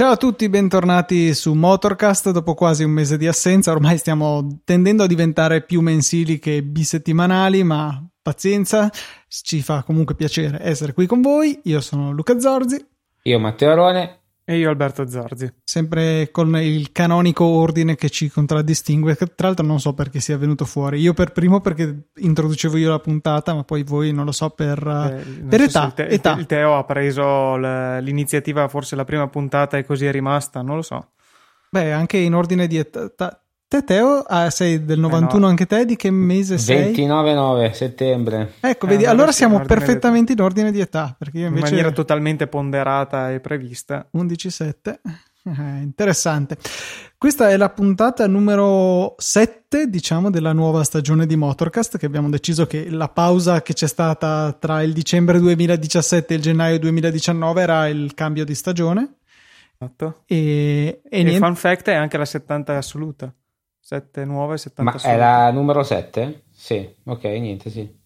Ciao a tutti, bentornati su Motorcast dopo quasi un mese di assenza. Ormai stiamo tendendo a diventare più mensili che bisettimanali, ma pazienza, ci fa comunque piacere essere qui con voi. Io sono Luca Zorzi. Io Matteo Arone. E io Alberto Zorzi. Sempre con il canonico ordine che ci contraddistingue, tra l'altro non so perché sia venuto fuori. Io per primo perché introducevo io la puntata, ma poi voi non lo so per, eh, per età, il, te- età. Il Teo ha preso l'iniziativa, forse la prima puntata e così è rimasta, non lo so. Beh, anche in ordine di età. Te Teo, ah, sei del 91 eh no. anche te, di che mese sei? 29-9 settembre. Ecco, vedi, eh, allora siamo perfettamente in ordine di età. Perché io invece... In maniera totalmente ponderata e prevista. 11-7. Eh, interessante. Questa è la puntata numero 7, diciamo, della nuova stagione di Motorcast, che abbiamo deciso che la pausa che c'è stata tra il dicembre 2017 e il gennaio 2019 era il cambio di stagione. Esatto. E, e, e niente... fun fact è anche la 70 assoluta. 7 nuove, 70 Ma è la numero 7? Sì, ok, niente, sì.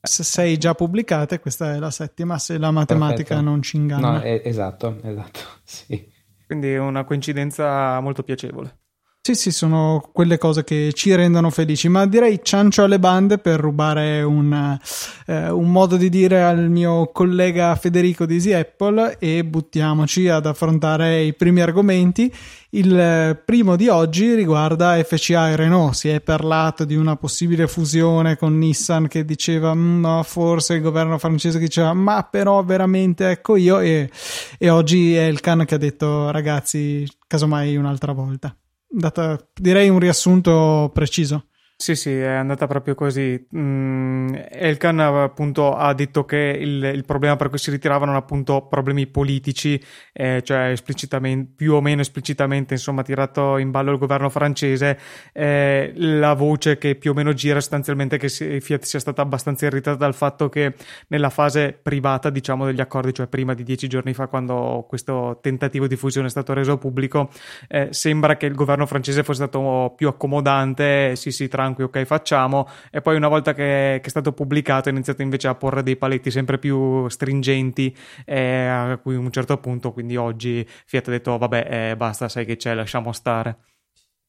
Se sei già pubblicate, questa è la settima, se la matematica Perfetto. non ci inganna. No, è, esatto, esatto, sì. Quindi è una coincidenza molto piacevole. Sì, sì, sono quelle cose che ci rendono felici, ma direi ciancio alle bande per rubare un, eh, un modo di dire al mio collega Federico di Easy Apple e buttiamoci ad affrontare i primi argomenti. Il primo di oggi riguarda FCA e Renault. Si è parlato di una possibile fusione con Nissan che diceva no, forse il governo francese che diceva ma però veramente ecco io e, e oggi è il can che ha detto ragazzi casomai un'altra volta data direi un riassunto preciso. Sì, sì, è andata proprio così. Mm, Elkan appunto ha detto che il, il, problema per cui si ritiravano appunto problemi politici, eh, cioè esplicitamente, più o meno esplicitamente, insomma, tirato in ballo il governo francese. Eh, la voce che più o meno gira sostanzialmente che Fiat sia stata abbastanza irritata dal fatto che nella fase privata, diciamo, degli accordi, cioè prima di dieci giorni fa, quando questo tentativo di fusione è stato reso pubblico, eh, sembra che il governo francese fosse stato più accomodante, sì, sì, tranquillo ok facciamo. E poi una volta che, che, è stato pubblicato ha iniziato invece a porre dei paletti sempre più stringenti eh, a cui a un certo punto quindi oggi Fiat ha detto oh, vabbè eh, basta sai che c'è lasciamo stare.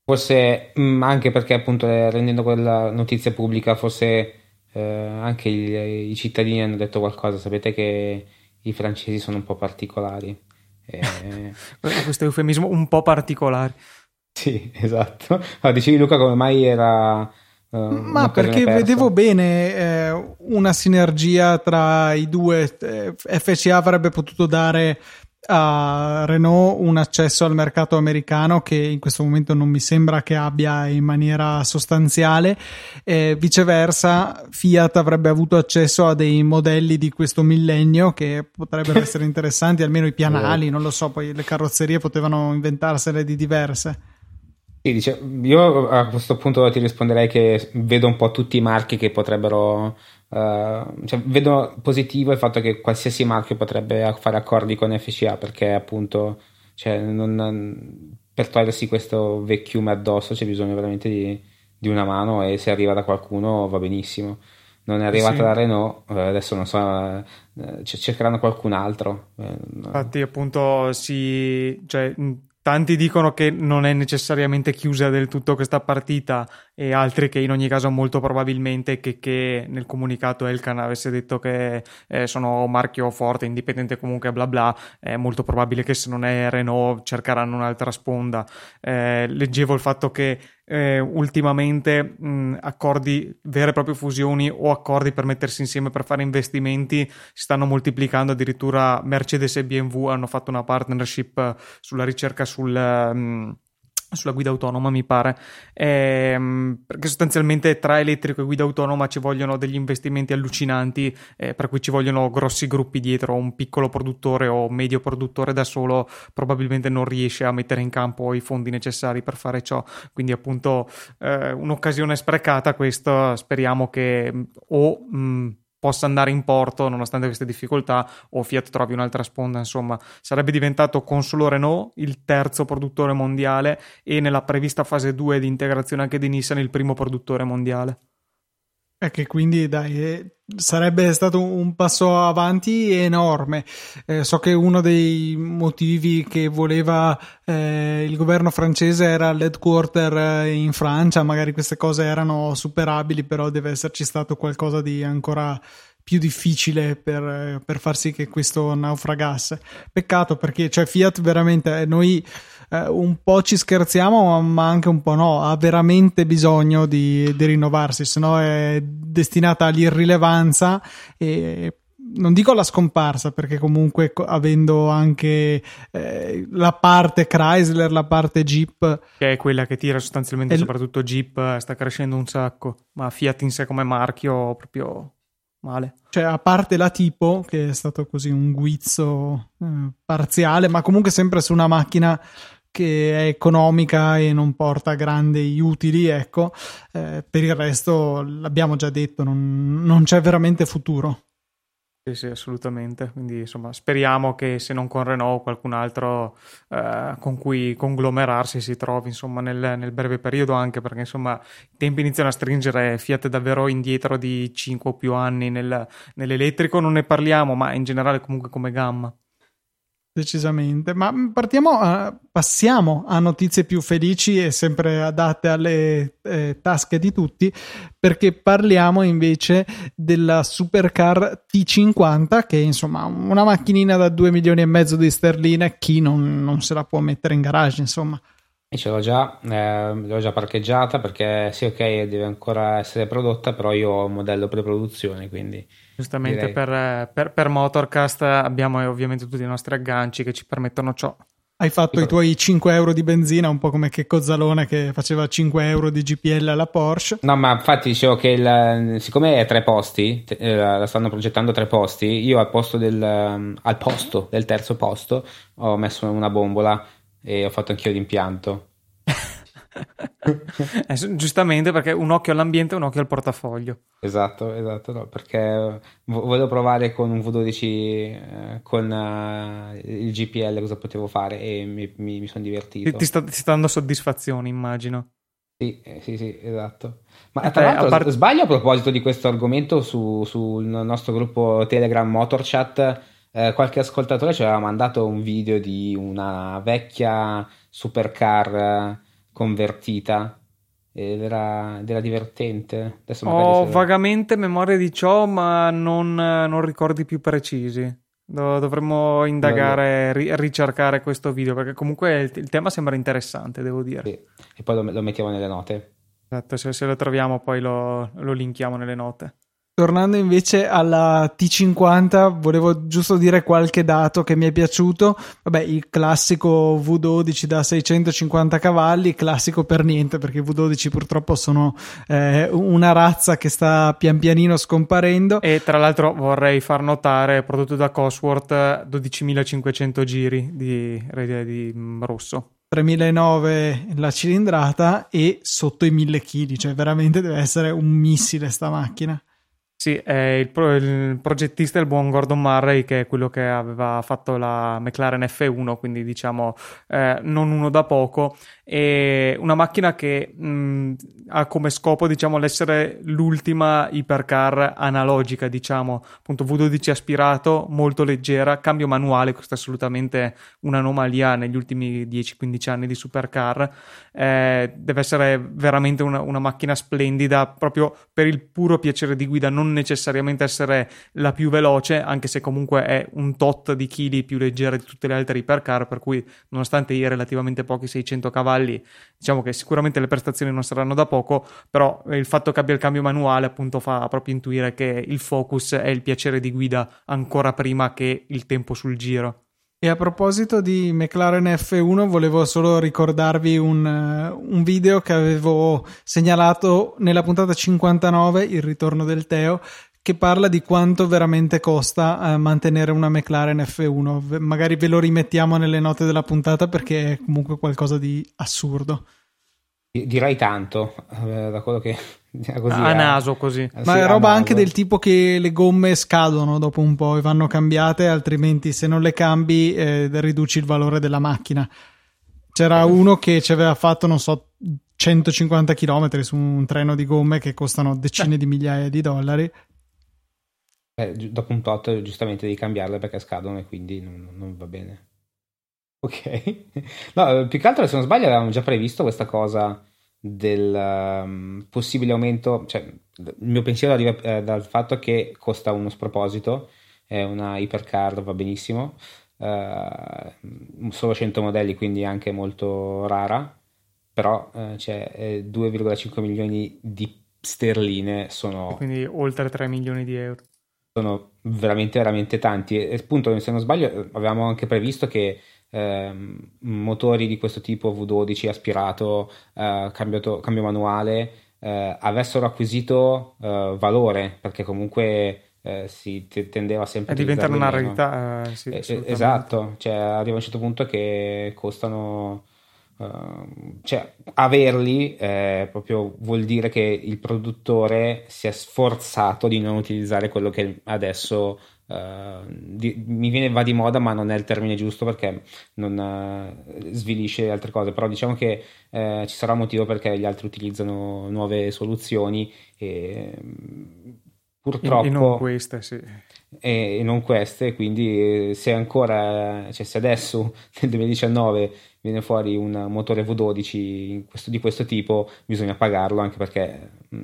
Forse mh, mm, anche perché appunto eh, rendendo quella notizia pubblica forse eh, anche i, i cittadini hanno detto qualcosa. Sapete che i francesi sono un po' particolari. Eh... questo eufemismo un po' particolare sì, esatto. Allora, dicevi Luca come mai era... Uh, Ma perché persa. vedevo bene eh, una sinergia tra i due. Eh, FCA avrebbe potuto dare a Renault un accesso al mercato americano che in questo momento non mi sembra che abbia in maniera sostanziale. Eh, viceversa, Fiat avrebbe avuto accesso a dei modelli di questo millennio che potrebbero essere interessanti, almeno i pianali, non lo so, poi le carrozzerie potevano inventarsene di diverse. Sì, dice, io a questo punto ti risponderei che vedo un po' tutti i marchi che potrebbero, uh, cioè vedo positivo il fatto che qualsiasi marchio potrebbe fare accordi con FCA perché appunto cioè, non, per togliersi questo vecchiume addosso c'è bisogno veramente di, di, una mano e se arriva da qualcuno va benissimo. Non è arrivata sì. da Renault, eh, adesso non so, eh, cercheranno qualcun altro. Infatti appunto si... Cioè, Tanti dicono che non è necessariamente chiusa del tutto questa partita e altri che in ogni caso molto probabilmente che, che nel comunicato Elkan avesse detto che eh, sono marchio forte, indipendente comunque bla bla, è molto probabile che se non è Renault cercheranno un'altra sponda. Eh, leggevo il fatto che eh, ultimamente mh, accordi, vere e proprie fusioni o accordi per mettersi insieme per fare investimenti si stanno moltiplicando. Addirittura Mercedes e BMW hanno fatto una partnership sulla ricerca sul. Mh, sulla guida autonoma, mi pare, ehm, perché sostanzialmente tra elettrico e guida autonoma ci vogliono degli investimenti allucinanti, eh, per cui ci vogliono grossi gruppi dietro, un piccolo produttore o medio produttore da solo probabilmente non riesce a mettere in campo i fondi necessari per fare ciò, quindi appunto eh, un'occasione sprecata questa, speriamo che o mh, possa andare in porto nonostante queste difficoltà o Fiat trovi un'altra sponda, insomma, sarebbe diventato con solo Renault il terzo produttore mondiale e nella prevista fase 2 di integrazione anche di Nissan il primo produttore mondiale. E che quindi dai, eh, sarebbe stato un passo avanti enorme. Eh, so che uno dei motivi che voleva eh, il governo francese era l'headquarter eh, in Francia, magari queste cose erano superabili, però deve esserci stato qualcosa di ancora più difficile per, per far sì che questo naufragasse. Peccato perché cioè, Fiat veramente noi eh, un po' ci scherziamo, ma anche un po' no, ha veramente bisogno di, di rinnovarsi, se no è destinata all'irrilevanza e non dico alla scomparsa perché comunque avendo anche eh, la parte Chrysler, la parte Jeep che è quella che tira sostanzialmente soprattutto Jeep eh, sta crescendo un sacco ma Fiat in sé come marchio proprio male. Cioè a parte la tipo che è stato così un guizzo eh, parziale ma comunque sempre su una macchina che è economica e non porta grandi utili, ecco, eh, per il resto l'abbiamo già detto, non, non c'è veramente futuro. Sì, sì, assolutamente. Quindi, insomma, speriamo che se non con Renault qualcun altro eh, con cui conglomerarsi si trovi, insomma, nel, nel, breve periodo, anche perché, insomma, i tempi iniziano a stringere Fiat davvero indietro di 5 o più anni nel, nell'elettrico, non ne parliamo, ma in generale comunque come gamma. Decisamente, ma partiamo, a, passiamo a notizie più felici e sempre adatte alle eh, tasche di tutti, perché parliamo invece della supercar T50, che è insomma una macchinina da 2 milioni e mezzo di sterline, chi non, non se la può mettere in garage, insomma. E ce l'ho già, eh, l'ho già parcheggiata perché sì, ok, deve ancora essere prodotta, però io ho un modello pre-produzione, quindi Giustamente per, per, per, Motorcast abbiamo eh, ovviamente tutti i nostri agganci che ci permettono ciò. Hai fatto i tuoi 5 euro di benzina, un po' come che Cozzalone che faceva 5 euro di GPL alla Porsche. No, ma infatti dicevo che il, siccome è tre posti, eh, la stanno progettando tre posti, io al posto del, al posto del terzo posto ho messo una bombola e ho fatto anch'io l'impianto. eh, giustamente perché un occhio all'ambiente e un occhio al portafoglio. Esatto, esatto, no, perché volevo provare con un V12 eh, con uh, il GPL cosa potevo fare e mi, mi, mi sono divertito. Ti, ti, sta, ti, sta, dando soddisfazione, immagino. Sì, eh, sì, sì, esatto. Ma eh, tra l'altro, part... sbaglio a proposito di questo argomento su, sul nostro gruppo Telegram Motorchat, eh, qualche ascoltatore ci aveva mandato un video di una vecchia supercar convertita ed era, ed era divertente. Adesso Ho vagamente memoria di ciò, ma non, non ricordi più precisi. Dovremmo indagare, ri- ricercare questo video perché comunque il, il, tema sembra interessante, devo dire. Sì. E poi lo, lo, mettiamo nelle note. Esatto, se, se lo troviamo poi lo, lo linkiamo nelle note. Tornando invece alla T50, volevo giusto dire qualche dato che mi è piaciuto. Vabbè, il classico V12 da 650 cavalli, classico per niente perché i V12 purtroppo sono eh, una razza che sta pian pianino scomparendo. E tra l'altro vorrei far notare, prodotto da Cosworth, 12.500 giri di, di, di rosso. 3009 la cilindrata e sotto i 1000 kg, cioè veramente deve essere un missile sta macchina. Sì, è il, pro- il, progettista è il buon Gordon Murray, che è quello che aveva fatto la McLaren F1, quindi diciamo eh, non uno da poco. E una macchina che mh, ha come scopo, diciamo, l'essere l'ultima hypercar analogica, diciamo, appunto V12 aspirato, molto leggera, cambio manuale, questa è assolutamente un'anomalia negli ultimi 10-15 anni di supercar. Eh, deve essere veramente una, una macchina splendida, proprio per il puro piacere di guida, non necessariamente essere la più veloce, anche se comunque è un tot di chili più leggera di tutte le altre hypercar, per cui nonostante i relativamente pochi 600 cavalli, diciamo che sicuramente le prestazioni non saranno da poco, però il fatto che abbia il cambio manuale appunto fa proprio intuire che il focus è il piacere di guida ancora prima che il tempo sul giro. E a proposito di McLaren F1, volevo solo ricordarvi un, un, video che avevo segnalato nella puntata 59, il ritorno del Teo, che parla di quanto veramente costa eh, mantenere una McLaren F1. Magari ve lo rimettiamo nelle note della puntata perché è comunque qualcosa di assurdo. Direi tanto, eh, da quello che così, a naso così. Ma sì, è roba anche del tipo che le gomme scadono dopo un po' e vanno cambiate, altrimenti se non le cambi eh, riduci il valore della macchina. C'era uno che ci aveva fatto, non so, 150 km su un treno di gomme che costano decine di migliaia di dollari. Eh, dopo un tot giustamente devi cambiarle perché scadono e quindi non, non va bene. Ok. No, più che altro se non sbaglio avevamo già previsto questa cosa del um, possibile aumento, cioè il mio pensiero arriva eh, dal fatto che costa uno sproposito, è una hypercar, va benissimo, eh, solo 100 modelli, quindi anche molto rara, però eh, c'è 2,5 milioni di sterline, sono... quindi oltre 3 milioni di euro. Sono veramente, veramente tanti. E appunto, se non sbaglio, avevamo anche previsto che eh, motori di questo tipo V12 aspirato, eh, cambiato, cambio manuale, eh, avessero acquisito eh, valore, perché comunque eh, si t- tendeva sempre a diventare una rarità. Eh, sì, esatto, cioè arriva a un certo punto che costano. Uh, cioè, averli eh, proprio vuol dire che il produttore si è sforzato di non utilizzare quello che adesso Uh, di, mi viene va di moda, ma non è il termine giusto perché non uh, svilisce altre cose. Però diciamo che uh, ci sarà un motivo perché gli altri utilizzano nuove soluzioni e purtroppo. E, non queste, sì. E, e non queste, quindi se ancora, cioè se adesso nel 2019 viene fuori un motore V12 questo, di questo tipo, bisogna pagarlo anche perché. Mh,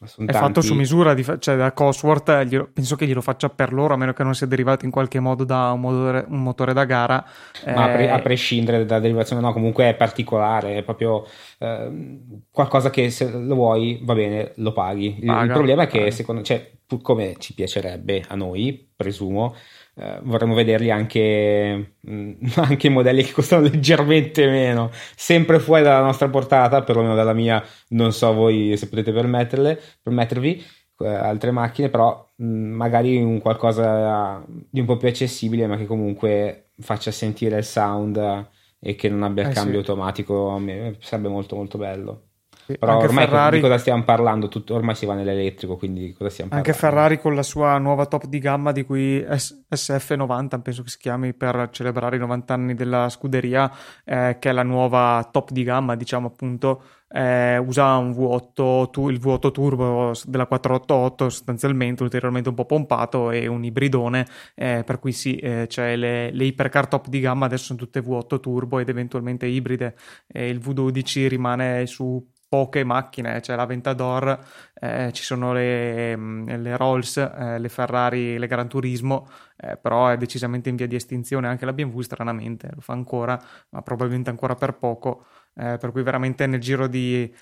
è tanti... fatto su misura, di, cioè da Cosworth glielo, penso che glielo faccia per loro, a meno che non sia derivato in qualche modo da un motore, un motore da gara. Ma eh... a, pre- a, prescindere dalla derivazione, no, comunque è particolare, è proprio eh, qualcosa che se lo vuoi va bene, lo paghi. Paga, il, problema è che secondo cioè, come ci piacerebbe a noi, presumo, eh, vorremmo vederli anche, mh, mm, anche modelli che costano leggermente meno, sempre fuori dalla nostra portata, perlomeno dalla mia, non so voi se potete permetterle, permettervi eh, altre macchine, però mh, mm, magari un qualcosa di un po' più accessibile, ma che comunque faccia sentire il sound e che non abbia il eh cambio sì. automatico, sarebbe molto molto bello. Però anche ormai Ferrari... di cosa stiamo parlando? Tutto, ormai si va nell'elettrico, quindi cosa stiamo parlando? Anche Ferrari con la sua nuova top di gamma di cui S- SF90, penso che si chiami per celebrare i 90 anni della scuderia, eh, che è la nuova top di gamma, diciamo appunto, eh, usa un V8, tu, il V8 turbo della 488 sostanzialmente ulteriormente un po' pompato e un ibridone eh, per cui sì, eh, cioè le, le ipercar top di gamma adesso sono tutte V8 turbo ed eventualmente ibride il V12 rimane su poche macchine, c'è la Ventador, eh, ci sono le, mm, le Rolls, eh, le Ferrari, le Gran Turismo, eh, però è decisamente in via di estinzione anche la BMW stranamente, lo fa ancora, ma probabilmente ancora per poco, eh, per cui veramente nel giro di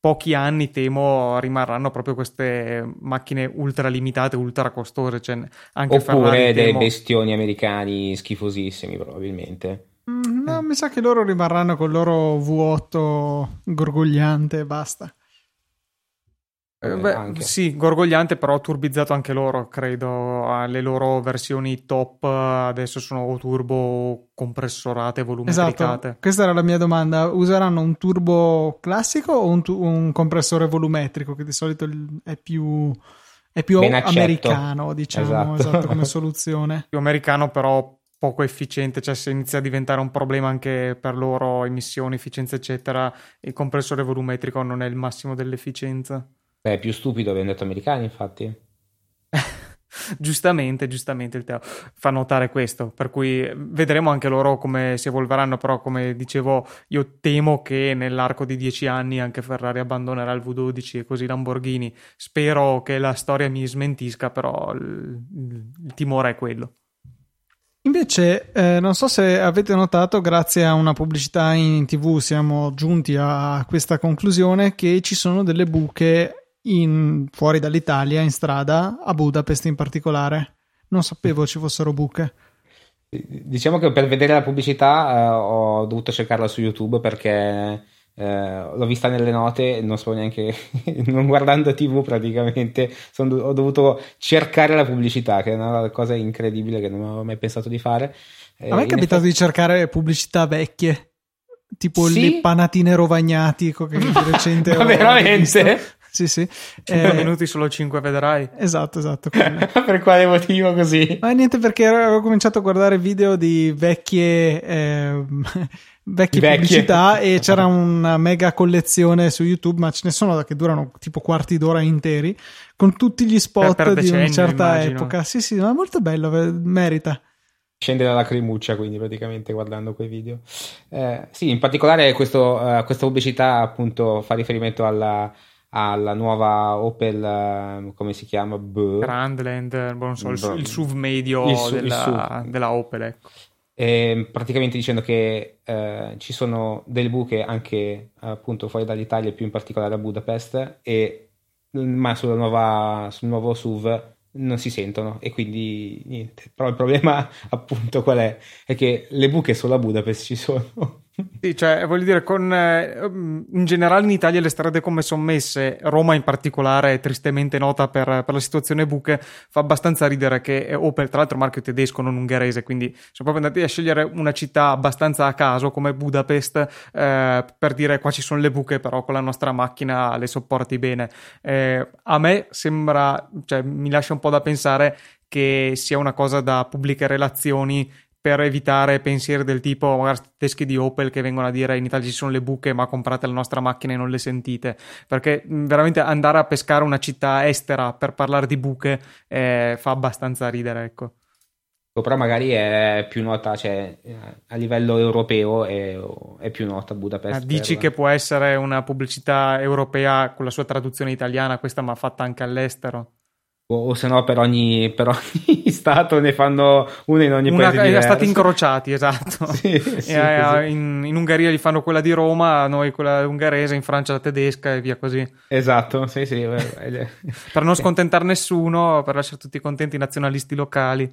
pochi anni temo rimarranno proprio queste macchine ultra limitate, ultra costose, cioè anche Oppure Ferrari, dei temo... bestioni americani schifosissimi probabilmente. Mm, mi sa che loro rimarranno con il loro V8 gorgogliante e basta. Eh, beh, sì, gorgogliante, però turbizzato anche loro, credo. Le loro versioni top adesso sono turbo compressorate, volumetricate. Esatto, questa era la mia domanda. Useranno un turbo classico o un, tu- un compressore volumetrico, che di solito è più, è più americano, diciamo, esatto. esatto, come soluzione. Più americano, però poco efficiente, cioè se inizia a diventare un problema anche per loro, emissioni, efficienza, eccetera, il compressore volumetrico non è il massimo dell'efficienza. Beh, è più stupido, abbiamo detto americani, infatti. giustamente, giustamente il Teo fa notare questo, per cui vedremo anche loro come si evolveranno, però come dicevo io temo che nell'arco di dieci anni anche Ferrari abbandonerà il V12 e così Lamborghini. Spero che la storia mi smentisca, però il, il timore è quello. Invece, eh, non so se avete notato, grazie a una pubblicità in tv siamo giunti a questa conclusione che ci sono delle buche in, fuori dall'Italia, in strada, a Budapest in particolare. Non sapevo ci fossero buche. Diciamo che per vedere la pubblicità eh, ho dovuto cercarla su YouTube perché eh, l'ho vista nelle note, non so neanche, non guardando TV praticamente, sono, ho dovuto cercare la pubblicità, che è una cosa incredibile che non avevo mai pensato di fare. A me è capitato effetti... di cercare pubblicità vecchie, tipo sì? le panatine rovagnati che di recente ho veramente? Sì, sì. 5 eh, minuti solo 5 vedrai. Esatto, esatto. per quale motivo così? Ma niente perché avevo cominciato a guardare video di vecchie... Eh, vecchie, vecchie pubblicità e c'era una mega collezione su YouTube, ma ce ne sono che durano tipo quarti d'ora interi, con tutti gli spot per, per di una certa immagino. epoca. Sì, sì, ma è molto bello, merita scende la lacrimuccia quindi praticamente guardando quei video eh, sì in particolare questo, uh, questa pubblicità appunto fa riferimento alla, alla nuova Opel uh, come si chiama? Grandland non so, il, il SUV medio il su, della, il SUV. della, Opel ecco. E praticamente dicendo che uh, ci sono delle buche anche appunto fuori dall'Italia più in particolare a Budapest e ma sulla nuova, sul nuovo SUV non si sentono e quindi niente. Però il problema appunto qual è? È che le buche solo a Budapest ci sono. Sì, cioè, voglio dire, con, eh, in generale in Italia le strade come sono messe, Roma in particolare è tristemente nota per, per, la situazione buche, fa abbastanza ridere che Opel, tra l'altro marchio tedesco, non ungherese, quindi sono proprio andati a scegliere una città abbastanza a caso come Budapest eh, per dire qua ci sono le buche, però con la nostra macchina le sopporti bene. Eh, a me sembra, cioè mi lascia un po' da pensare che sia una cosa da pubbliche relazioni per evitare pensieri del tipo magari tedeschi di Opel che vengono a dire in Italia ci sono le buche ma comprate la nostra macchina e non le sentite perché veramente andare a pescare una città estera per parlare di buche eh, fa abbastanza ridere ecco però magari è più nota cioè, a livello europeo è, è più nota Budapest. Dici per... che può essere una pubblicità europea con la sua traduzione italiana, questa ma fatta anche all'estero? O, se no per ogni, per ogni stato ne fanno una in ogni una, paese stati incrociati esatto. Sì, sì, e, in, in, Ungheria gli fanno quella di Roma noi quella ungherese in Francia la tedesca e via così. Esatto sì sì per non scontentare nessuno per lasciare tutti contenti i nazionalisti locali.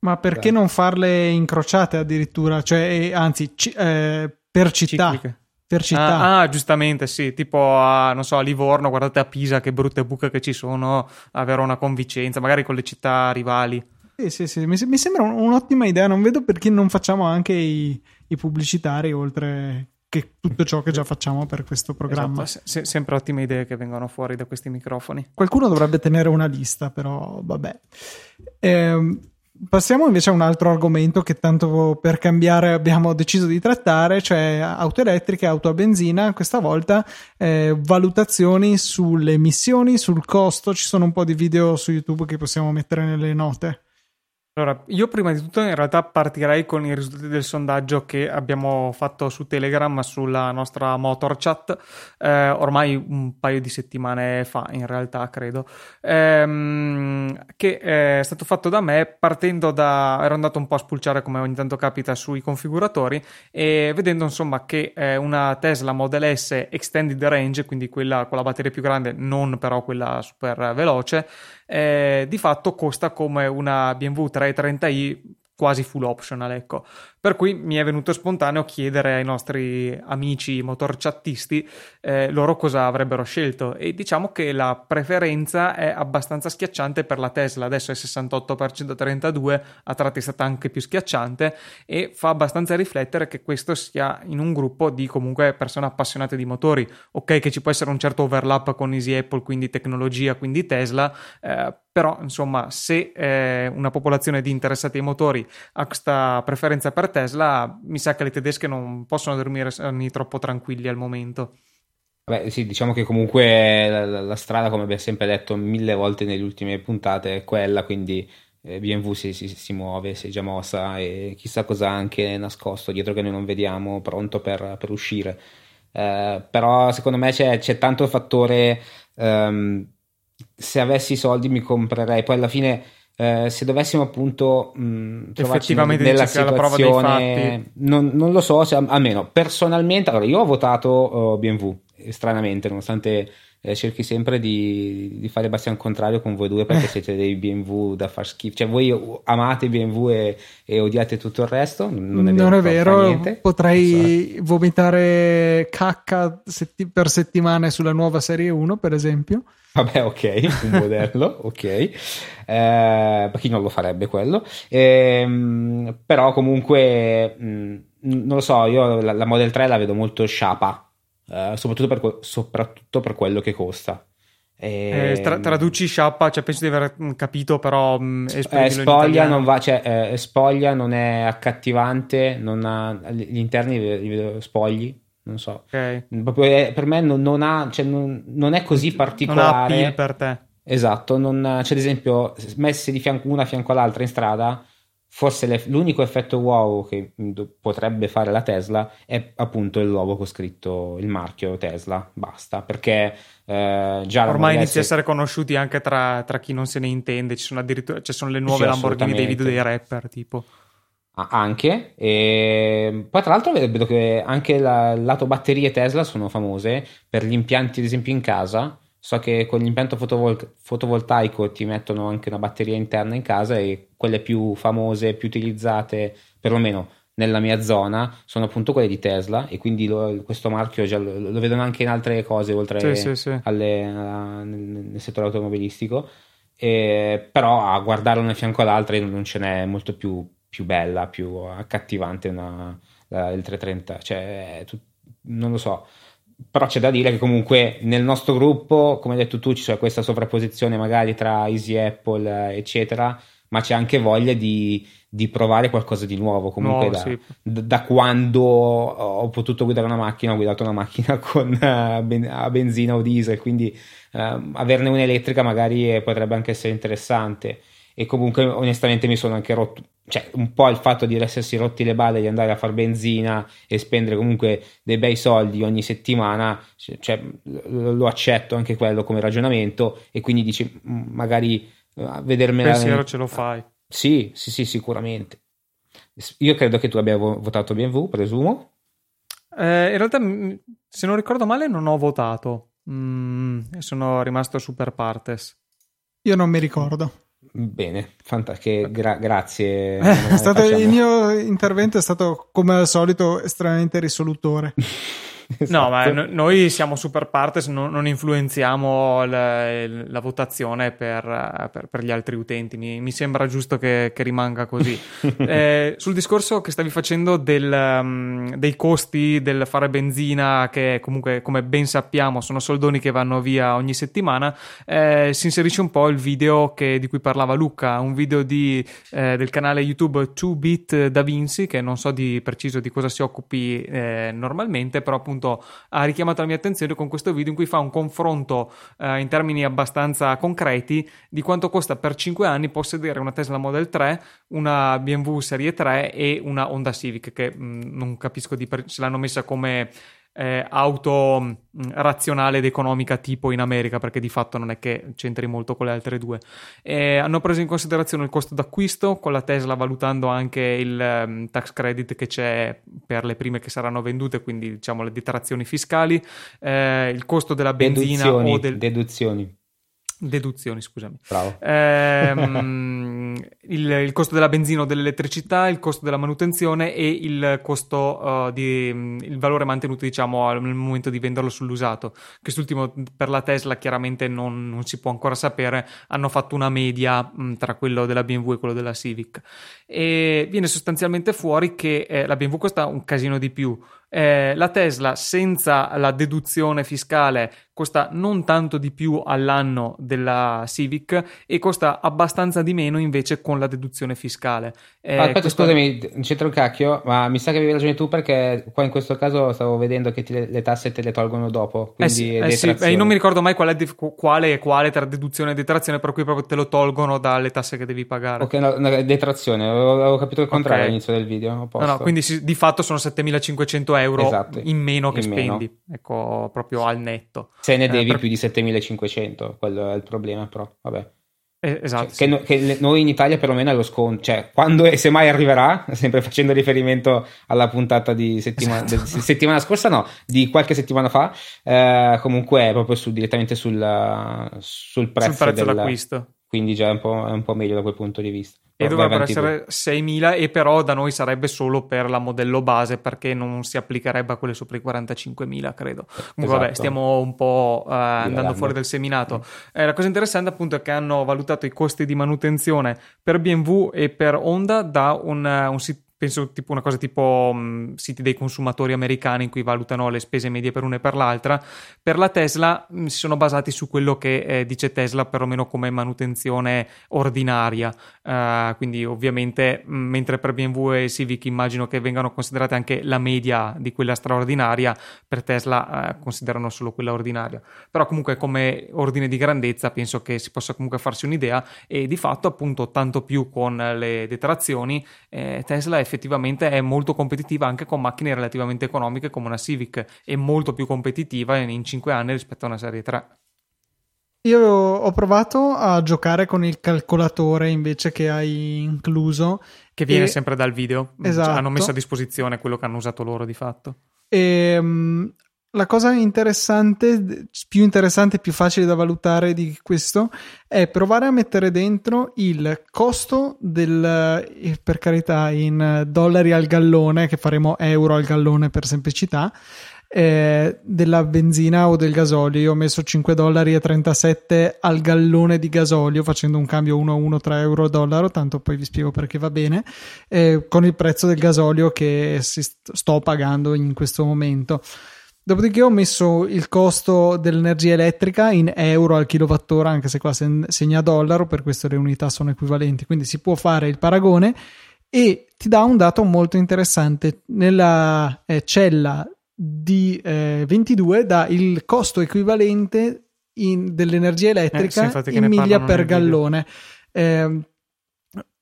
Ma perché esatto. non farle incrociate addirittura? Cioè eh, anzi c- eh, per città. Cicliche per città. Ah, ah, giustamente, sì, tipo a, non so, a Livorno, guardate a Pisa che brutte buche che ci sono, avere una convicenza, magari con le città rivali. Sì, sì, sì, mi, mi sembra un'ottima idea, non vedo perché non facciamo anche i, i pubblicitari oltre che tutto ciò che già facciamo per questo programma. Esatto, se, sempre ottime idee che vengono fuori da questi microfoni. Qualcuno dovrebbe tenere una lista, però vabbè. Eh, Passiamo invece a un altro argomento che tanto per cambiare abbiamo deciso di trattare, cioè auto elettriche, auto a benzina, questa volta eh, valutazioni sulle emissioni, sul costo, ci sono un po' di video su YouTube che possiamo mettere nelle note. Allora, io prima di tutto in realtà partirei con i risultati del sondaggio che abbiamo fatto su Telegram sulla nostra motor chat eh, ormai un paio di settimane fa, in realtà credo, ehm, che è stato fatto da me partendo da... ero andato un po' a spulciare come ogni tanto capita sui configuratori e vedendo insomma che eh, una Tesla Model S Extended Range, quindi quella con la batteria più grande, non però quella super veloce, eh, di fatto costa come una BMW 330i quasi full optional, ecco. Per cui mi è venuto spontaneo chiedere ai nostri amici motorchattisti eh, loro cosa avrebbero scelto e diciamo che la preferenza è abbastanza schiacciante per la Tesla, adesso è 68% 32, a tratti è stata anche più schiacciante e fa abbastanza riflettere che questo sia in un gruppo di comunque persone appassionate di motori. Ok che ci può essere un certo overlap con Easy Apple, quindi tecnologia, quindi Tesla, eh, però insomma se eh, una popolazione di interessati ai motori ha questa preferenza per Tesla, mi sa che le tedesche non possono dormire troppo tranquilli al momento. Beh, sì, diciamo che comunque la, la, strada, come abbiamo sempre detto mille volte nelle ultime puntate, è quella, quindi eh, BMW si, si, si, muove, si è già mossa e chissà cosa anche nascosto dietro che noi non vediamo, pronto per, per uscire. Eh, però secondo me c'è, c'è tanto fattore, um, se avessi i soldi mi comprerei, poi alla fine eh, se dovessimo appunto mh, trovarci nella situazione non, non, lo so se, almeno personalmente allora io ho votato uh, BMW stranamente nonostante eh, cerchi sempre di, di, fare bastian contrario con voi due perché siete dei BMW da far schifo cioè voi amate BMW e, e odiate tutto il resto non è vero, non è vero. potrei vomitare cacca setti- per settimane sulla nuova serie 1 per esempio Vabbè, ok, un modello, ok. Eh, chi non lo farebbe quello. Eh, però comunque, mh, mm, non lo so, io la, la, Model 3 la vedo molto sciapa, eh, soprattutto, per, soprattutto per quello che costa. E... Eh, tra- traduci sciappa, cioè penso di aver capito, però mh, eh, spoglia, non va, cioè, eh, spoglia non è accattivante, non ha, gli interni li vedo spogli, non so. Okay. Proprio, per me non, non, ha, cioè, non, non, è così particolare. Non ha per te. Esatto, non, cioè, ad esempio, messe di fianco una a fianco all'altra in strada, forse le, l'unico effetto wow che potrebbe fare la Tesla è appunto il logo con scritto il marchio Tesla, basta, perché eh, già ormai inizia a essere conosciuti anche tra, tra, chi non se ne intende, ci sono addirittura ci sono le nuove sì, Lamborghini dei video dei rapper, tipo. Anche, e poi tra l'altro vedo che anche il lato batterie Tesla sono famose per gli impianti, ad esempio, in casa So che con l'impianto fotovol- fotovoltaico ti mettono anche una batteria interna in casa e quelle più famose, più utilizzate, perlomeno nella mia zona, sono appunto quelle di Tesla e quindi lo, questo marchio lo, lo, vedono anche in altre cose oltre sì, sì, sì. Alle, a, nel, nel, settore automobilistico. E, però a guardarlo una fianco all'altra non ce n'è molto più, più bella, più accattivante una, la, il 330, cioè tu, non lo so però c'è da dire che comunque nel nostro gruppo, come hai detto tu, c'è questa sovrapposizione magari tra Easy Apple, eccetera, ma c'è anche voglia di, di provare qualcosa di nuovo. Comunque, no, da, sì. da, quando ho potuto guidare una macchina, ho guidato una macchina con, uh, ben, a benzina o diesel, quindi uh, averne un'elettrica magari potrebbe anche essere interessante. E comunque, onestamente, mi sono anche rotto cioè, un po' il fatto di essersi rotti le balle di andare a far benzina e spendere comunque dei bei soldi ogni settimana, cioè, lo accetto anche quello come ragionamento e quindi dici magari uh, vedermi pensiero ce lo fai. Sì, sì, sì, sicuramente. Io credo che tu abbia votato BMW, presumo. Eh, in realtà, se non ricordo male, non ho votato. Mm, sono rimasto super partes. Io non mi ricordo. Bene, fantastico, gra- grazie. Eh, stato, il mio intervento è stato come al solito estremamente risolutore. esatto. No, ma no, noi siamo super partes, non, non influenziamo la, la votazione per, per, per, gli altri utenti. Mi, mi sembra giusto che, che rimanga così. eh, sul discorso che stavi facendo del, um, dei costi del fare benzina, che comunque, come ben sappiamo, sono soldoni che vanno via ogni settimana, eh, si inserisce un po' il video che, di cui parlava Luca, un video di, eh, del canale YouTube 2Bit Da Vinci, che non so di preciso di cosa si occupi eh, normalmente, però appunto appunto ha richiamato la mia attenzione con questo video in cui fa un confronto eh, in termini abbastanza concreti di quanto costa per 5 anni possedere una Tesla Model 3, una BMW Serie 3 e una Honda Civic che mh, mm, non capisco di per- se l'hanno messa come eh, auto mh, mm, razionale ed economica tipo in America, perché di fatto non è che c'entri molto con le altre due. Eh, hanno preso in considerazione il costo d'acquisto, con la Tesla valutando anche il um, tax credit che c'è per le prime che saranno vendute, quindi diciamo le detrazioni fiscali, eh, il costo della benzina deduzioni, o del... deduzioni. Deduzioni, scusami. Ehm, il, il, costo della benzina o dell'elettricità, il costo della manutenzione e il costo uh, di il valore mantenuto, diciamo, al momento di venderlo sull'usato. Quest'ultimo per la Tesla chiaramente non, non si può ancora sapere. Hanno fatto una media mh, tra quello della BMW e quello della Civic. E viene sostanzialmente fuori che eh, la BMW costa un casino di più. Eh, la Tesla senza la deduzione fiscale costa non tanto di più all'anno della Civic e costa abbastanza di meno invece con la deduzione fiscale. Eh, Aspetta, questo... scusami, c'entra un cacchio, ma mi sa che avevi ragione tu perché qua in questo caso stavo vedendo che le, le, tasse te le tolgono dopo. Eh sì, eh sì. io non mi ricordo mai quale, quale e quale tra deduzione e detrazione, per cui proprio te lo tolgono dalle tasse che devi pagare. Ok, no, no detrazione, avevo, avevo, capito il contrario okay. all'inizio del video. No, no, quindi si, di fatto sono 7500 euro esatto, in meno che in spendi, meno. ecco, proprio al netto. Se ne eh, devi per... più di 7500, quello è il problema, però vabbè. Eh, esatto. Cioè, che, che, noi in Italia perlomeno è lo sconto, cioè quando e se mai arriverà, sempre facendo riferimento alla puntata di settimana, esatto. de, settimana scorsa, no, di qualche settimana fa, eh, comunque è proprio su, direttamente sul, sul prezzo, sul prezzo del, d'acquisto. Quindi già è un, po', è un po' meglio da quel punto di vista e dovrebbero essere 6.000 e però da noi sarebbe solo per la modello base perché non si applicherebbe a quelle sopra i 45.000 credo comunque esatto. vabbè stiamo un po' uh, andando fuori del seminato mm. eh, la cosa interessante appunto è che hanno valutato i costi di manutenzione per BMW e per Honda da un, un, penso tipo una cosa tipo mh, siti dei consumatori americani in cui valutano le spese medie per una e per l'altra. Per la Tesla mh, si sono basati su quello che eh, dice Tesla, perlomeno come manutenzione ordinaria. Uh, quindi, ovviamente, mh, mentre per BMW e Civic immagino che vengano considerate anche la media di quella straordinaria, per Tesla uh, considerano solo quella ordinaria. Però, comunque, come ordine di grandezza, penso che si possa comunque farsi un'idea e di fatto, appunto, tanto più con le detrazioni, eh, Tesla effettivamente è molto competitiva anche con macchine relativamente economiche come una Civic e molto più competitiva in, in 5 anni rispetto a una serie 3. Io ho provato a giocare con il calcolatore invece che hai incluso. Che viene e... sempre dal video. Esatto. Cioè, hanno messo a disposizione quello che hanno usato loro di fatto. E, um, la cosa interessante, più interessante e più facile da valutare di questo è provare a mettere dentro il costo del, eh, per carità, in dollari al gallone, che faremo euro al gallone per semplicità, eh, della benzina o del gasolio. Io ho messo 5,37 dollari al gallone di gasolio facendo un cambio 1 a 1 tra euro e dollaro, tanto poi vi spiego perché va bene, eh, con il prezzo del gasolio che sto pagando in questo momento. Dopodiché ho messo il costo dell'energia elettrica in euro al kilowattora, anche se qua segna dollaro, per questo le unità sono equivalenti, quindi si può fare il paragone e ti dà un dato molto interessante. Nella eh, cella di eh, 22 dà il costo equivalente in, dell'energia elettrica eh, sì, in miglia per gallone. Eh,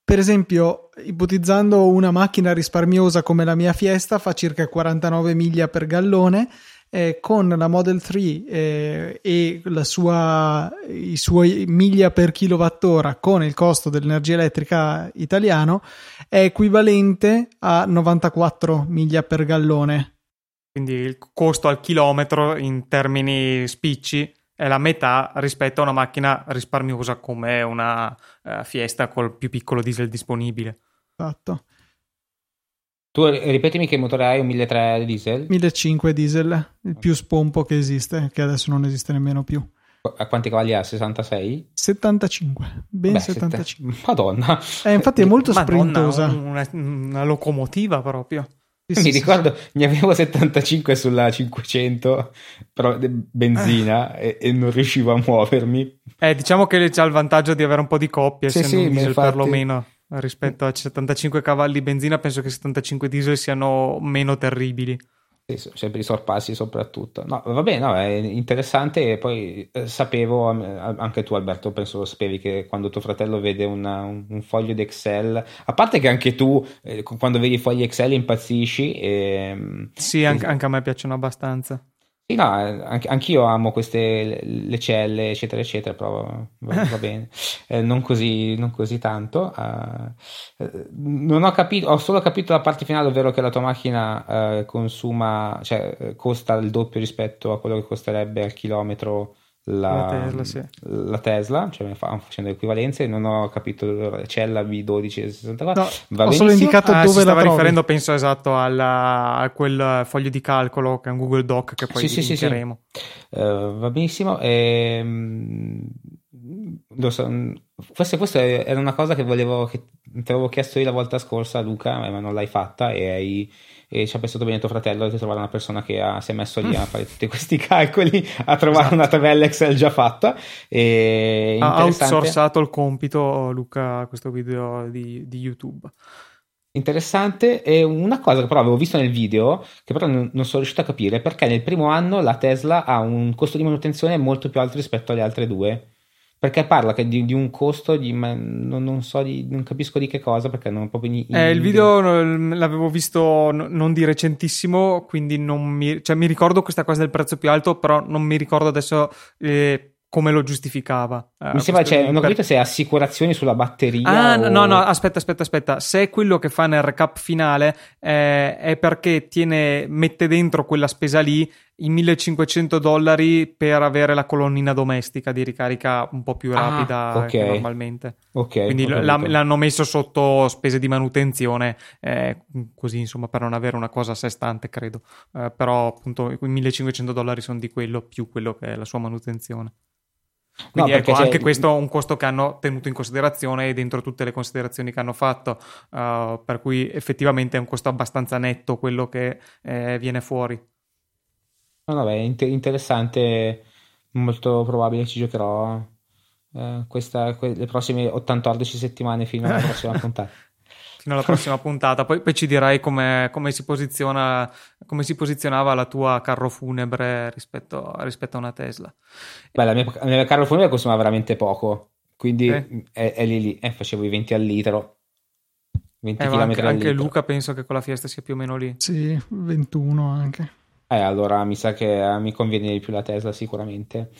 per esempio, ipotizzando una macchina risparmiosa come la mia Fiesta fa circa 49 miglia per gallone eh, con la Model 3 eh, e la sua, i suoi miglia per kilowattora con il costo dell'energia elettrica italiano è equivalente a 94 miglia per gallone. Quindi il costo al chilometro in termini spicci è la metà rispetto a una macchina risparmiosa come una uh, Fiesta col più piccolo diesel disponibile. Esatto. Tu ripetimi che motore hai, un 1.3 diesel? 1.500 diesel, il più spompo che esiste, che adesso non esiste nemmeno più. A quanti cavalli ha? 66? 75, ben Beh, 75. Sette... Madonna! Eh, infatti è molto Madonna, sprintosa. Una, una locomotiva proprio. Sì, Mi sì, ricordo, sì. ne avevo 75 sulla 500, però benzina, eh. e, e, non riuscivo a muovermi. Eh, diciamo che c'ha il vantaggio di avere un po' di coppie, sì, essendo sì, un diesel infatti... perlomeno rispetto a 75 cavalli benzina, penso che 75 diesel siano meno terribili. Sì, sempre i sorpassi soprattutto. No, va bene, no, è interessante e poi eh, sapevo, anche tu Alberto, penso lo sapevi che quando tuo fratello vede una, un, un, foglio di Excel, a parte che anche tu eh, quando vedi i fogli Excel impazzisci. E, ehm, sì, anche, anche a me piacciono abbastanza. Sì, no, anche, anch'io amo queste le celle, eccetera, eccetera, però va, va bene. Eh, non, così, non, così, tanto. Uh, non ho capito, ho solo capito la parte finale, ovvero che la tua macchina uh, consuma, cioè costa il doppio rispetto a quello che costerebbe al chilometro la, la, Tesla, sì. la Tesla, cioè facendo equivalenze, non ho capito cella V12 64. No, ho solo indicato ah, dove si stava riferendo, penso esatto alla, a quel foglio di calcolo che è un Google Doc che poi sì. Sì, sì. Uh, va benissimo. E, ehm, so, forse questa era una cosa che volevo che ti avevo chiesto io la volta scorsa, Luca, ma non l'hai fatta e hai e ci ha pensato bene tuo fratello di trovare una persona che ha, si è messo lì a fare tutti questi calcoli, a trovare esatto. una tabella Excel già fatta. E ha outsourcato il compito Luca a questo video di, di, YouTube. Interessante e una cosa che però avevo visto nel video che però non sono riuscito a capire perché nel primo anno la Tesla ha un costo di manutenzione molto più alto rispetto alle altre due perché parla di, di, un costo di, ma non, non, so di, non capisco di che cosa perché non proprio in, eh, il video l'avevo visto non di recentissimo quindi non mi, cioè, mi ricordo questa cosa del prezzo più alto però non mi ricordo adesso eh, come lo giustificava. Eh, Mi sembra, cioè, non ho capito se assicurazioni sulla batteria. Ah, o... no, no, aspetta, aspetta, aspetta. Se è quello che fa nel recap finale eh, è perché tiene, mette dentro quella spesa lì i 1500 dollari per avere la colonnina domestica di ricarica un po' più ah, rapida ah, okay. normalmente. Ok. Quindi l'hanno messo sotto spese di manutenzione, eh, così insomma, per non avere una cosa a sé stante, credo. Eh, però appunto i 1500 dollari sono di quello più quello che è la sua manutenzione. Quindi no, ecco, anche questo è un costo che hanno tenuto in considerazione dentro tutte le considerazioni che hanno fatto, uh, per cui effettivamente è un costo abbastanza netto quello che eh, viene fuori. No, no, beh, inter- interessante, molto probabile ci giocherò eh, questa, que- le prossime 14 settimane fino alla prossima puntata fino alla prossima puntata. Poi, poi ci dirai come, come, si posiziona, come si posizionava la tua carro funebre rispetto, rispetto a una Tesla. Beh, la mia, la mia carro funebre consuma veramente poco, quindi eh. è, è, lì lì. Eh, facevo i 20 al litro. 20 eh, km anche, anche Luca penso che con la Fiesta sia più o meno lì. Sì, 21 anche. Eh, allora mi sa che eh, mi conviene di più la Tesla sicuramente.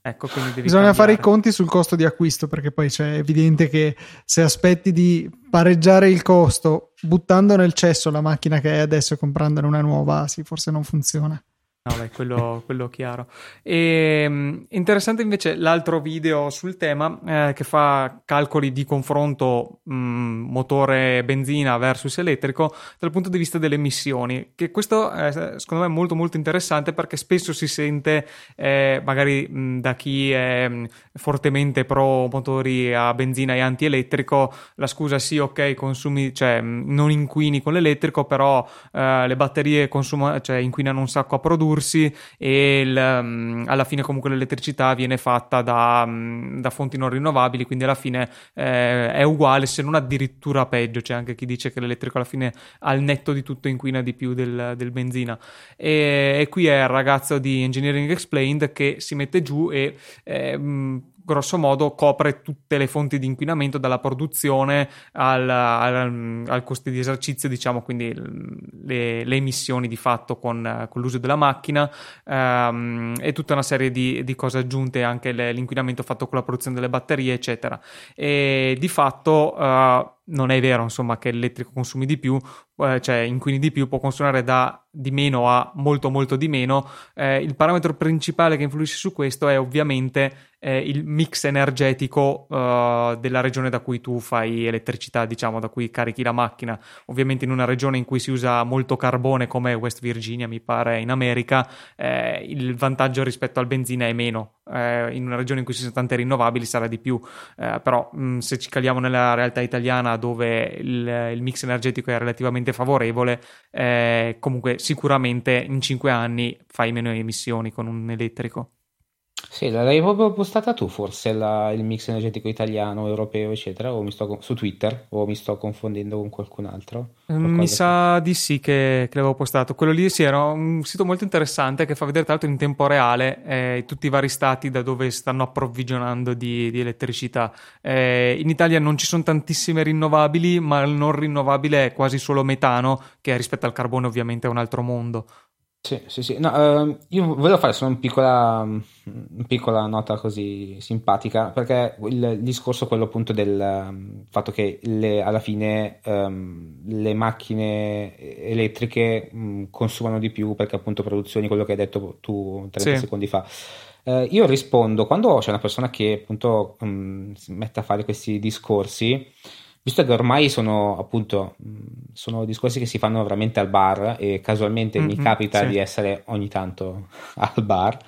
Ecco, Bisogna cambiare. fare i conti sul costo di acquisto perché poi c'è evidente che se aspetti di pareggiare il costo buttando nel cesso la macchina che hai adesso e comprandone una nuova, sì, forse non funziona. No, beh, quello, quello chiaro. E, ehm, interessante invece l'altro video sul tema eh, che fa calcoli di confronto mh, mm, motore benzina versus elettrico dal punto di vista delle emissioni. Che questo è secondo me molto molto interessante perché spesso si sente eh, magari mh, mm, da chi è mh, mm, fortemente pro motori a benzina e anti-elettrico la scusa sì, ok, consumi, cioè non inquini con l'elettrico, però eh, le batterie consuma, cioè, inquinano un sacco a produrre prodursi e il, um, alla fine comunque l'elettricità viene fatta da, um, da fonti non rinnovabili, quindi alla fine eh, è uguale se non addirittura peggio, c'è anche chi dice che l'elettrico alla fine al netto di tutto inquina di più del, del benzina. E, e, qui è il ragazzo di Engineering Explained che si mette giù e... Eh, grosso modo copre tutte le fonti di inquinamento dalla produzione al, al, al costo di esercizio, diciamo, quindi le, le emissioni di fatto con, con l'uso della macchina um, e tutta una serie di, di cose aggiunte, anche le, l'inquinamento fatto con la produzione delle batterie, eccetera. E di fatto uh, non è vero, insomma, che l'elettrico consumi di più, eh, cioè inquini di più, può consumare da di meno a molto molto di meno. Eh, il parametro principale che influisce su questo è ovviamente eh, il mix energetico uh, della regione da cui tu fai elettricità, diciamo, da cui carichi la macchina. Ovviamente in una regione in cui si usa molto carbone come West Virginia, mi pare, in America, eh, il vantaggio rispetto al benzina è meno. Eh, in una regione in cui ci sono tante rinnovabili sarà di più, eh, però mh, mm, se ci caliamo nella realtà italiana dove il, il mix energetico è relativamente favorevole, eh, comunque sicuramente in 5 anni fai meno emissioni con un elettrico. Sì, l'hai proprio postata tu forse la, il mix energetico italiano, europeo, eccetera, o mi sto, su Twitter, o mi sto confondendo con qualcun altro? Qualcosa mi sa di sì che, che, l'avevo postato. Quello lì sì, era un sito molto interessante che fa vedere tra l'altro in tempo reale eh, tutti i vari stati da dove stanno approvvigionando di, di elettricità. Eh, in Italia non ci sono tantissime rinnovabili, ma il non rinnovabile è quasi solo metano, che rispetto al carbone ovviamente è un altro mondo. Sì, sì, sì. No, uh, io volevo fare solo una piccola, una piccola, nota così simpatica, perché il, il discorso quello appunto del um, fatto che le, alla fine um, le macchine elettriche um, consumano di più perché appunto produzioni, quello che hai detto tu 30 sì. secondi fa. Uh, io rispondo, quando c'è una persona che appunto si mette a fare questi discorsi, visto che ormai sono appunto sono discorsi che si fanno veramente al bar e casualmente mm-hmm, mi capita sì. di essere ogni tanto al bar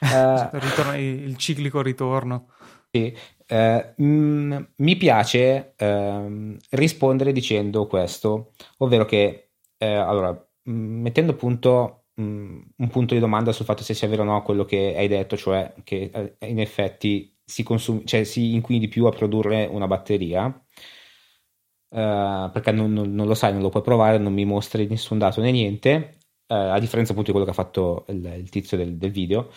eh, il ciclico ritorno sì, eh, mh, mi piace eh, rispondere dicendo questo ovvero che eh, allora mh, mettendo appunto mh, un punto di domanda sul fatto se sia vero o no quello che hai detto cioè che eh, in effetti si, consumi, cioè, si inquini di più a produrre una batteria Uh, perché non, non, non, lo sai, non lo puoi provare, non mi mostri nessun dato né niente, uh, a differenza appunto di quello che ha fatto il, il tizio del, del video.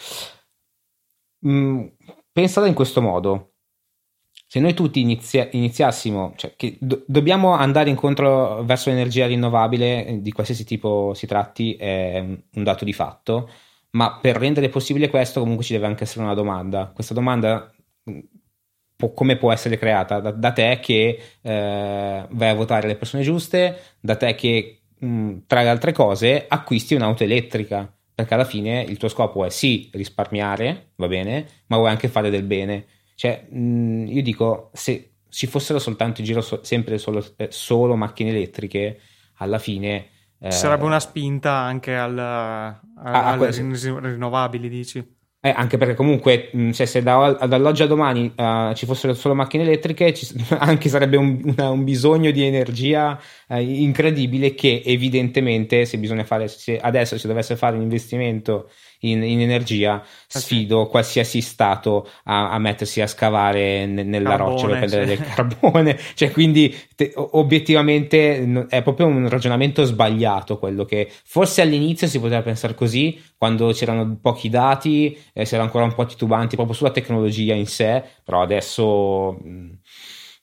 Mm, pensala in questo modo. Se noi tutti inizia- iniziassimo, cioè che do- dobbiamo andare incontro verso l'energia rinnovabile eh, di qualsiasi tipo si tratti, è un, un dato di fatto, ma per rendere possibile questo comunque ci deve anche essere una domanda. Questa domanda può, come può essere creata? Da, da te che eh, vai a votare le persone giuste, da te che mh, mm, tra le altre cose acquisti un'auto elettrica, perché alla fine il tuo scopo è sì risparmiare, va bene, ma vuoi anche fare del bene. Cioè, mh, mm, io dico, se ci fossero soltanto in giro so, sempre solo, eh, solo, macchine elettriche, alla fine... Eh, Ci sarebbe una spinta anche al, al, alle rinnovabili, dici? Eh, anche perché comunque mh, se, se da, dall'oggi a domani uh, ci fossero solo macchine elettriche, ci, anche sarebbe un, una, un, bisogno di energia uh, incredibile che evidentemente se bisogna fare, se adesso si dovesse fare un investimento in, in energia, sfido qualsiasi stato a, a mettersi a scavare ne, nella carbone, roccia per prendere sì. del carbone. cioè, quindi te, obiettivamente è proprio un ragionamento sbagliato quello che forse all'inizio si poteva pensare così, quando c'erano pochi dati, era ancora un po' titubanti proprio sulla tecnologia in sé, però adesso... Mh,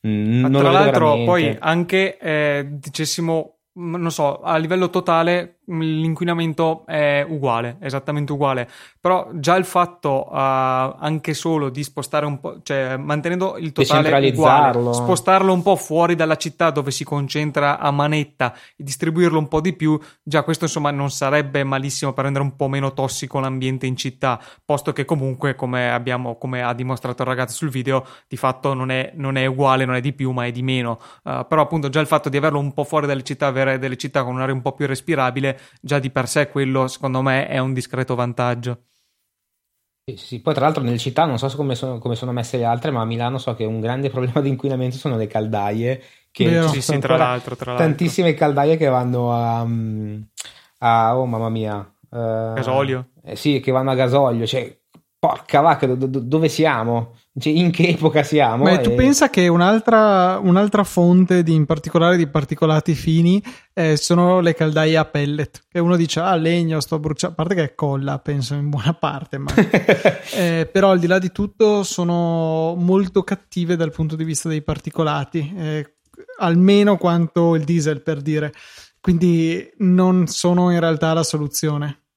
non tra l'altro, poi anche eh, dicessimo non so, a livello totale l'inquinamento è uguale, esattamente uguale, però già il fatto uh, anche solo di spostare un po', cioè mantenendo il totale uguale, spostarlo un po' fuori dalla città dove si concentra a manetta e distribuirlo un po' di più, già questo insomma non sarebbe malissimo per rendere un po' meno tossico l'ambiente in città, posto che comunque come, abbiamo, come ha dimostrato il ragazzo sul video, di fatto non è, non è uguale, non è di più ma è di meno, uh, però appunto già il fatto di averlo un po' fuori dalle città, avere delle città con un'aria un po' più respirabile, già di per sé quello secondo me è un discreto vantaggio. Sì, sì. Poi tra l'altro nelle città non so come sono, come sono, messe le altre, ma a Milano so che un grande problema di inquinamento sono le caldaie. Che. Sì, sì, tra l'altro, tra l'altro. Tantissime caldaie che vanno a... a oh mamma mia. Uh, gasolio? Eh, sì, che vanno a gasolio. Cioè, porca vacca, do, do, dove siamo? Cioè, in che epoca siamo? Beh, e... tu pensa che un'altra, un'altra, fonte di, in particolare di particolati fini eh, sono le caldaie a pellet. Che uno dice, ah, legno, sto bruciando. A parte che è colla, penso in buona parte, ma eh, però al di là di tutto sono molto cattive dal punto di vista dei particolati, eh, almeno quanto il diesel per dire. Quindi non sono in realtà la soluzione.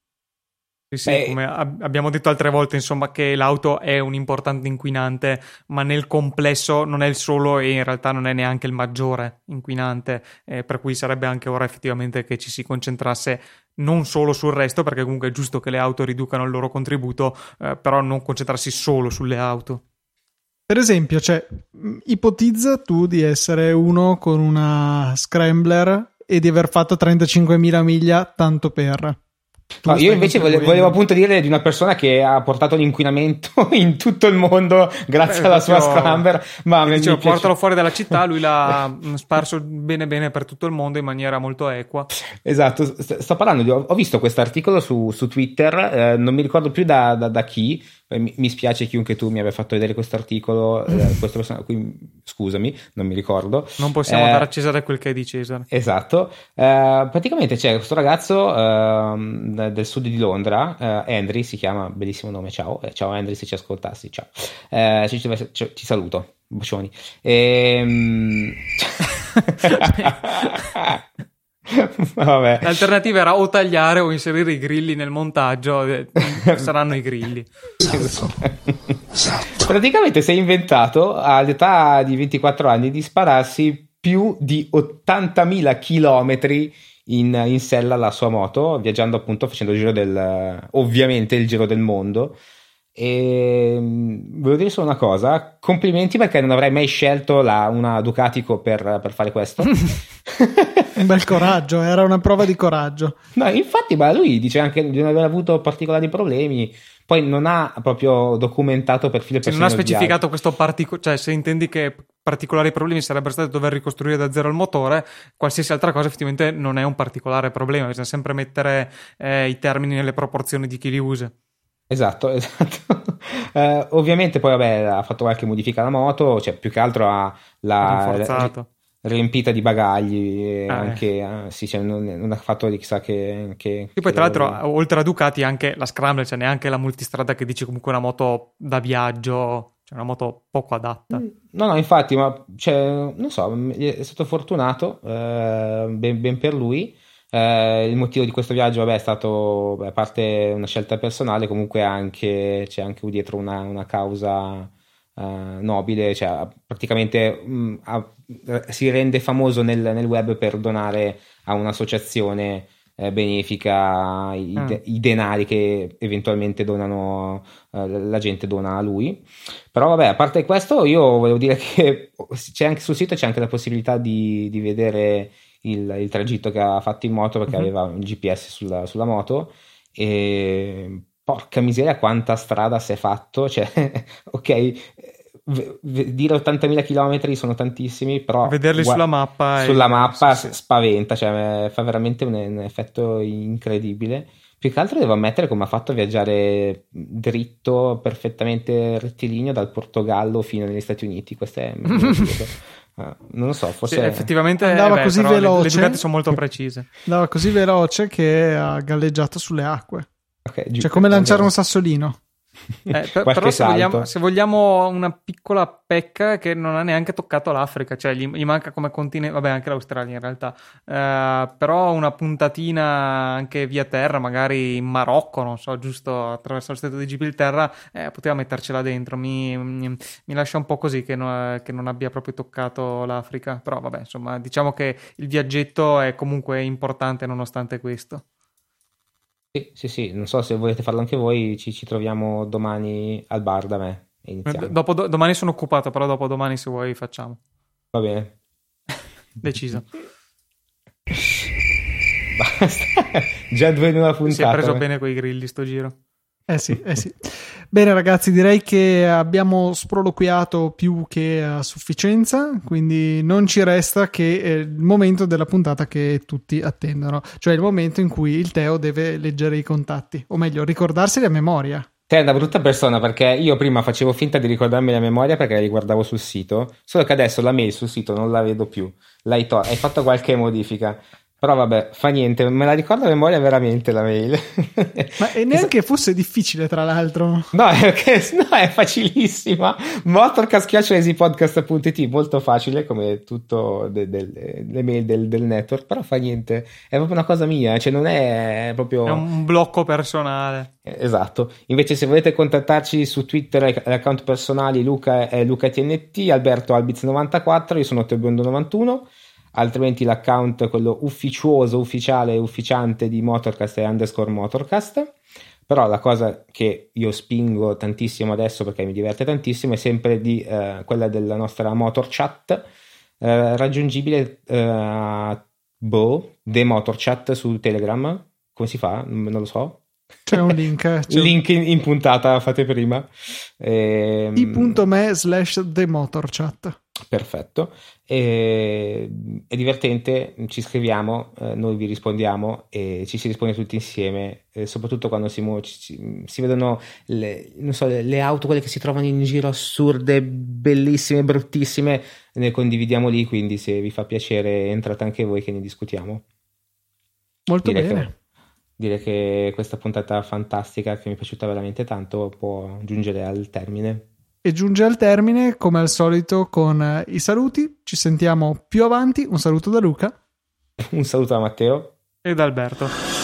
Sì, sì, Beh, come abbiamo detto altre volte, insomma, che l'auto è un importante inquinante, ma nel complesso non è il solo e in realtà non è neanche il maggiore inquinante, eh, per cui sarebbe anche ora effettivamente che ci si concentrasse non solo sul resto, perché comunque è giusto che le auto riducano il loro contributo, eh, però non concentrarsi solo sulle auto. Per esempio, cioè, ipotizza tu di essere uno con una Scrambler e di aver fatto 35.000 miglia tanto per No, io invece volevo, volevo, appunto dire di una persona che ha portato l'inquinamento in tutto il mondo grazie Beh, alla sua Scramber. Ma dicevo, portalo fuori dalla città, lui l'ha sparso bene bene per tutto il mondo in maniera molto equa. Esatto, sto parlando di, ho visto questo articolo su, su Twitter, eh, non mi ricordo più da, da, da chi, mi, mi, spiace chiunque tu mi abbia fatto vedere questo articolo, eh, persona, qui, scusami, non mi ricordo. Non possiamo eh, dare a Cesare quel che è di Cesare. Esatto, eh, praticamente c'è questo ragazzo ehm, del sud di Londra, eh, Andri si chiama, bellissimo nome, ciao, ciao Andri se ci ascoltassi, ciao, ci, ci, ci, saluto, bacioni. Ehm... L'alternativa era o tagliare o inserire i grilli nel montaggio, eh, saranno i grilli. Praticamente si è inventato all'età di 24 anni di spararsi più di 80.000 chilometri in, in sella alla sua moto, viaggiando appunto facendo il giro del, ovviamente il giro del mondo. E volevo dire solo una cosa: complimenti perché non avrei mai scelto la, una Ducatico per, per fare questo. Un bel coraggio, era una prova di coraggio. No, infatti, ma lui dice anche di non aver avuto particolari problemi. Poi non ha proprio documentato per filo cioè, Non ha specificato questo particolare, cioè se intendi che particolari problemi sarebbero stati dover ricostruire da zero il motore, qualsiasi altra cosa effettivamente non è un particolare problema, bisogna sempre mettere eh, i termini nelle proporzioni di chi li usa. Esatto, esatto. eh, ovviamente poi vabbè, ha fatto qualche modifica alla moto, cioè più che altro ha la, riempita di bagagli ah, anche eh. sì, cioè, non, non, ha fatto chissà che, che e poi tra l'altro oltre a Ducati anche la Scrambler cioè neanche la multistrada che dici comunque una moto da viaggio cioè una moto poco adatta mm, no no infatti ma cioè, non so è stato fortunato eh, ben, ben, per lui eh, il motivo di questo viaggio vabbè, è stato a parte una scelta personale comunque anche, c'è anche dietro una, una causa Uh, nobile, cioè praticamente mh, mm, a, si rende famoso nel, nel, web per donare a un'associazione eh, benefica i, mm. i, denari che eventualmente donano, uh, la gente dona a lui. Però vabbè, a parte questo, io volevo dire che c'è anche sul sito c'è anche la possibilità di, di vedere il, il, tragitto che ha fatto in moto perché mm-hmm. aveva un GPS sulla, sulla moto e porca miseria quanta strada si è fatto, cioè, ok, v- v- dire 80.000 km sono tantissimi, però... Vederli gua- sulla mappa... Sulla è... mappa sì, sì. spaventa, cioè fa veramente un, un effetto incredibile. Più che altro devo ammettere come ha fatto a viaggiare dritto, perfettamente rettilineo dal Portogallo fino agli Stati Uniti. Questo è non lo so, forse Sì, effettivamente Andava eh, beh, così però le- veloce. Le Ducati sono molto precise. Andava così veloce che ha galleggiato sulle acque. Ok, giu- Cioè, come lanciare un sassolino. Eh, per- però se vogliamo, se vogliamo una piccola pecca che non ha neanche toccato l'Africa, cioè gli, gli manca come continente, vabbè anche l'Australia in realtà, Eh, però una puntatina anche via terra, magari in Marocco, non so, giusto attraverso lo stretto di Gibilterra, eh, poteva mettercela dentro, mi, mi- mi lascia un po' così che, no- che non abbia proprio toccato l'Africa, però vabbè insomma diciamo che il viaggetto è comunque importante nonostante questo. Sì, sì, sì, non so se volete farlo anche voi, ci, ci troviamo domani al bar da me e Eh, iniziamo. Dopo, do- domani sono occupato, però dopo domani se vuoi facciamo. Va bene. Deciso. Basta. Già due una puntata. Si è preso eh. bene quei grilli sto giro. Eh sì, eh sì. Bene ragazzi, direi che abbiamo sproloquiato più che a sufficienza, quindi non ci resta che eh, il momento della puntata che tutti attendono, cioè il momento in cui il Teo deve leggere i contatti, o meglio, ricordarseli a memoria. Te è una brutta persona perché io prima facevo finta di ricordarmi la memoria perché li guardavo sul sito, solo che adesso la mail sul sito non la vedo più. L'hai to- hai fatto qualche modifica. Però vabbè, fa niente, me la ricordo a memoria veramente la mail. Ma e neanche fosse difficile, tra l'altro. No, è, no, è facilissima. Motorcast.easypodcast.it molto facile come tutto de- de- le mail del, del network, però fa niente. È proprio una cosa mia, cioè non è proprio... È un blocco personale. Eh, Esatto. Invece, se volete contattarci su Twitter, l'account personali Luca è LucaTNT, Alberto Albiz94, io sono Tebiondo91. Altrimenti l'account, quello ufficioso, ufficiale, ufficiante di Motorcast è underscore Motorcast. Però la cosa che io spingo tantissimo adesso perché mi diverte tantissimo è sempre di eh, quella della nostra Motor Chat, eh, raggiungibile eh, a boh, The Motor Chat su Telegram. Come si fa? Non lo so. C'è un link. C'è Link in, in puntata, fate prima. Ehm, i.me slash the motor chat. Perfetto. E- è divertente, ci scriviamo, eh, noi vi rispondiamo e ci si risponde tutti insieme, eh, soprattutto quando si, mu- ci- si vedono le, non so, le, le auto, quelle che si trovano in giro assurde, bellissime, bruttissime, ne condividiamo lì, quindi se vi fa piacere entrate anche voi che ne discutiamo. Molto Direi bene. che, direi che questa puntata fantastica che mi è piaciuta veramente tanto può giungere al termine. E giunge al termine, come al solito, con eh, i saluti. Ci sentiamo più avanti. Un saluto da Luca. Un saluto da Matteo. Ed Alberto.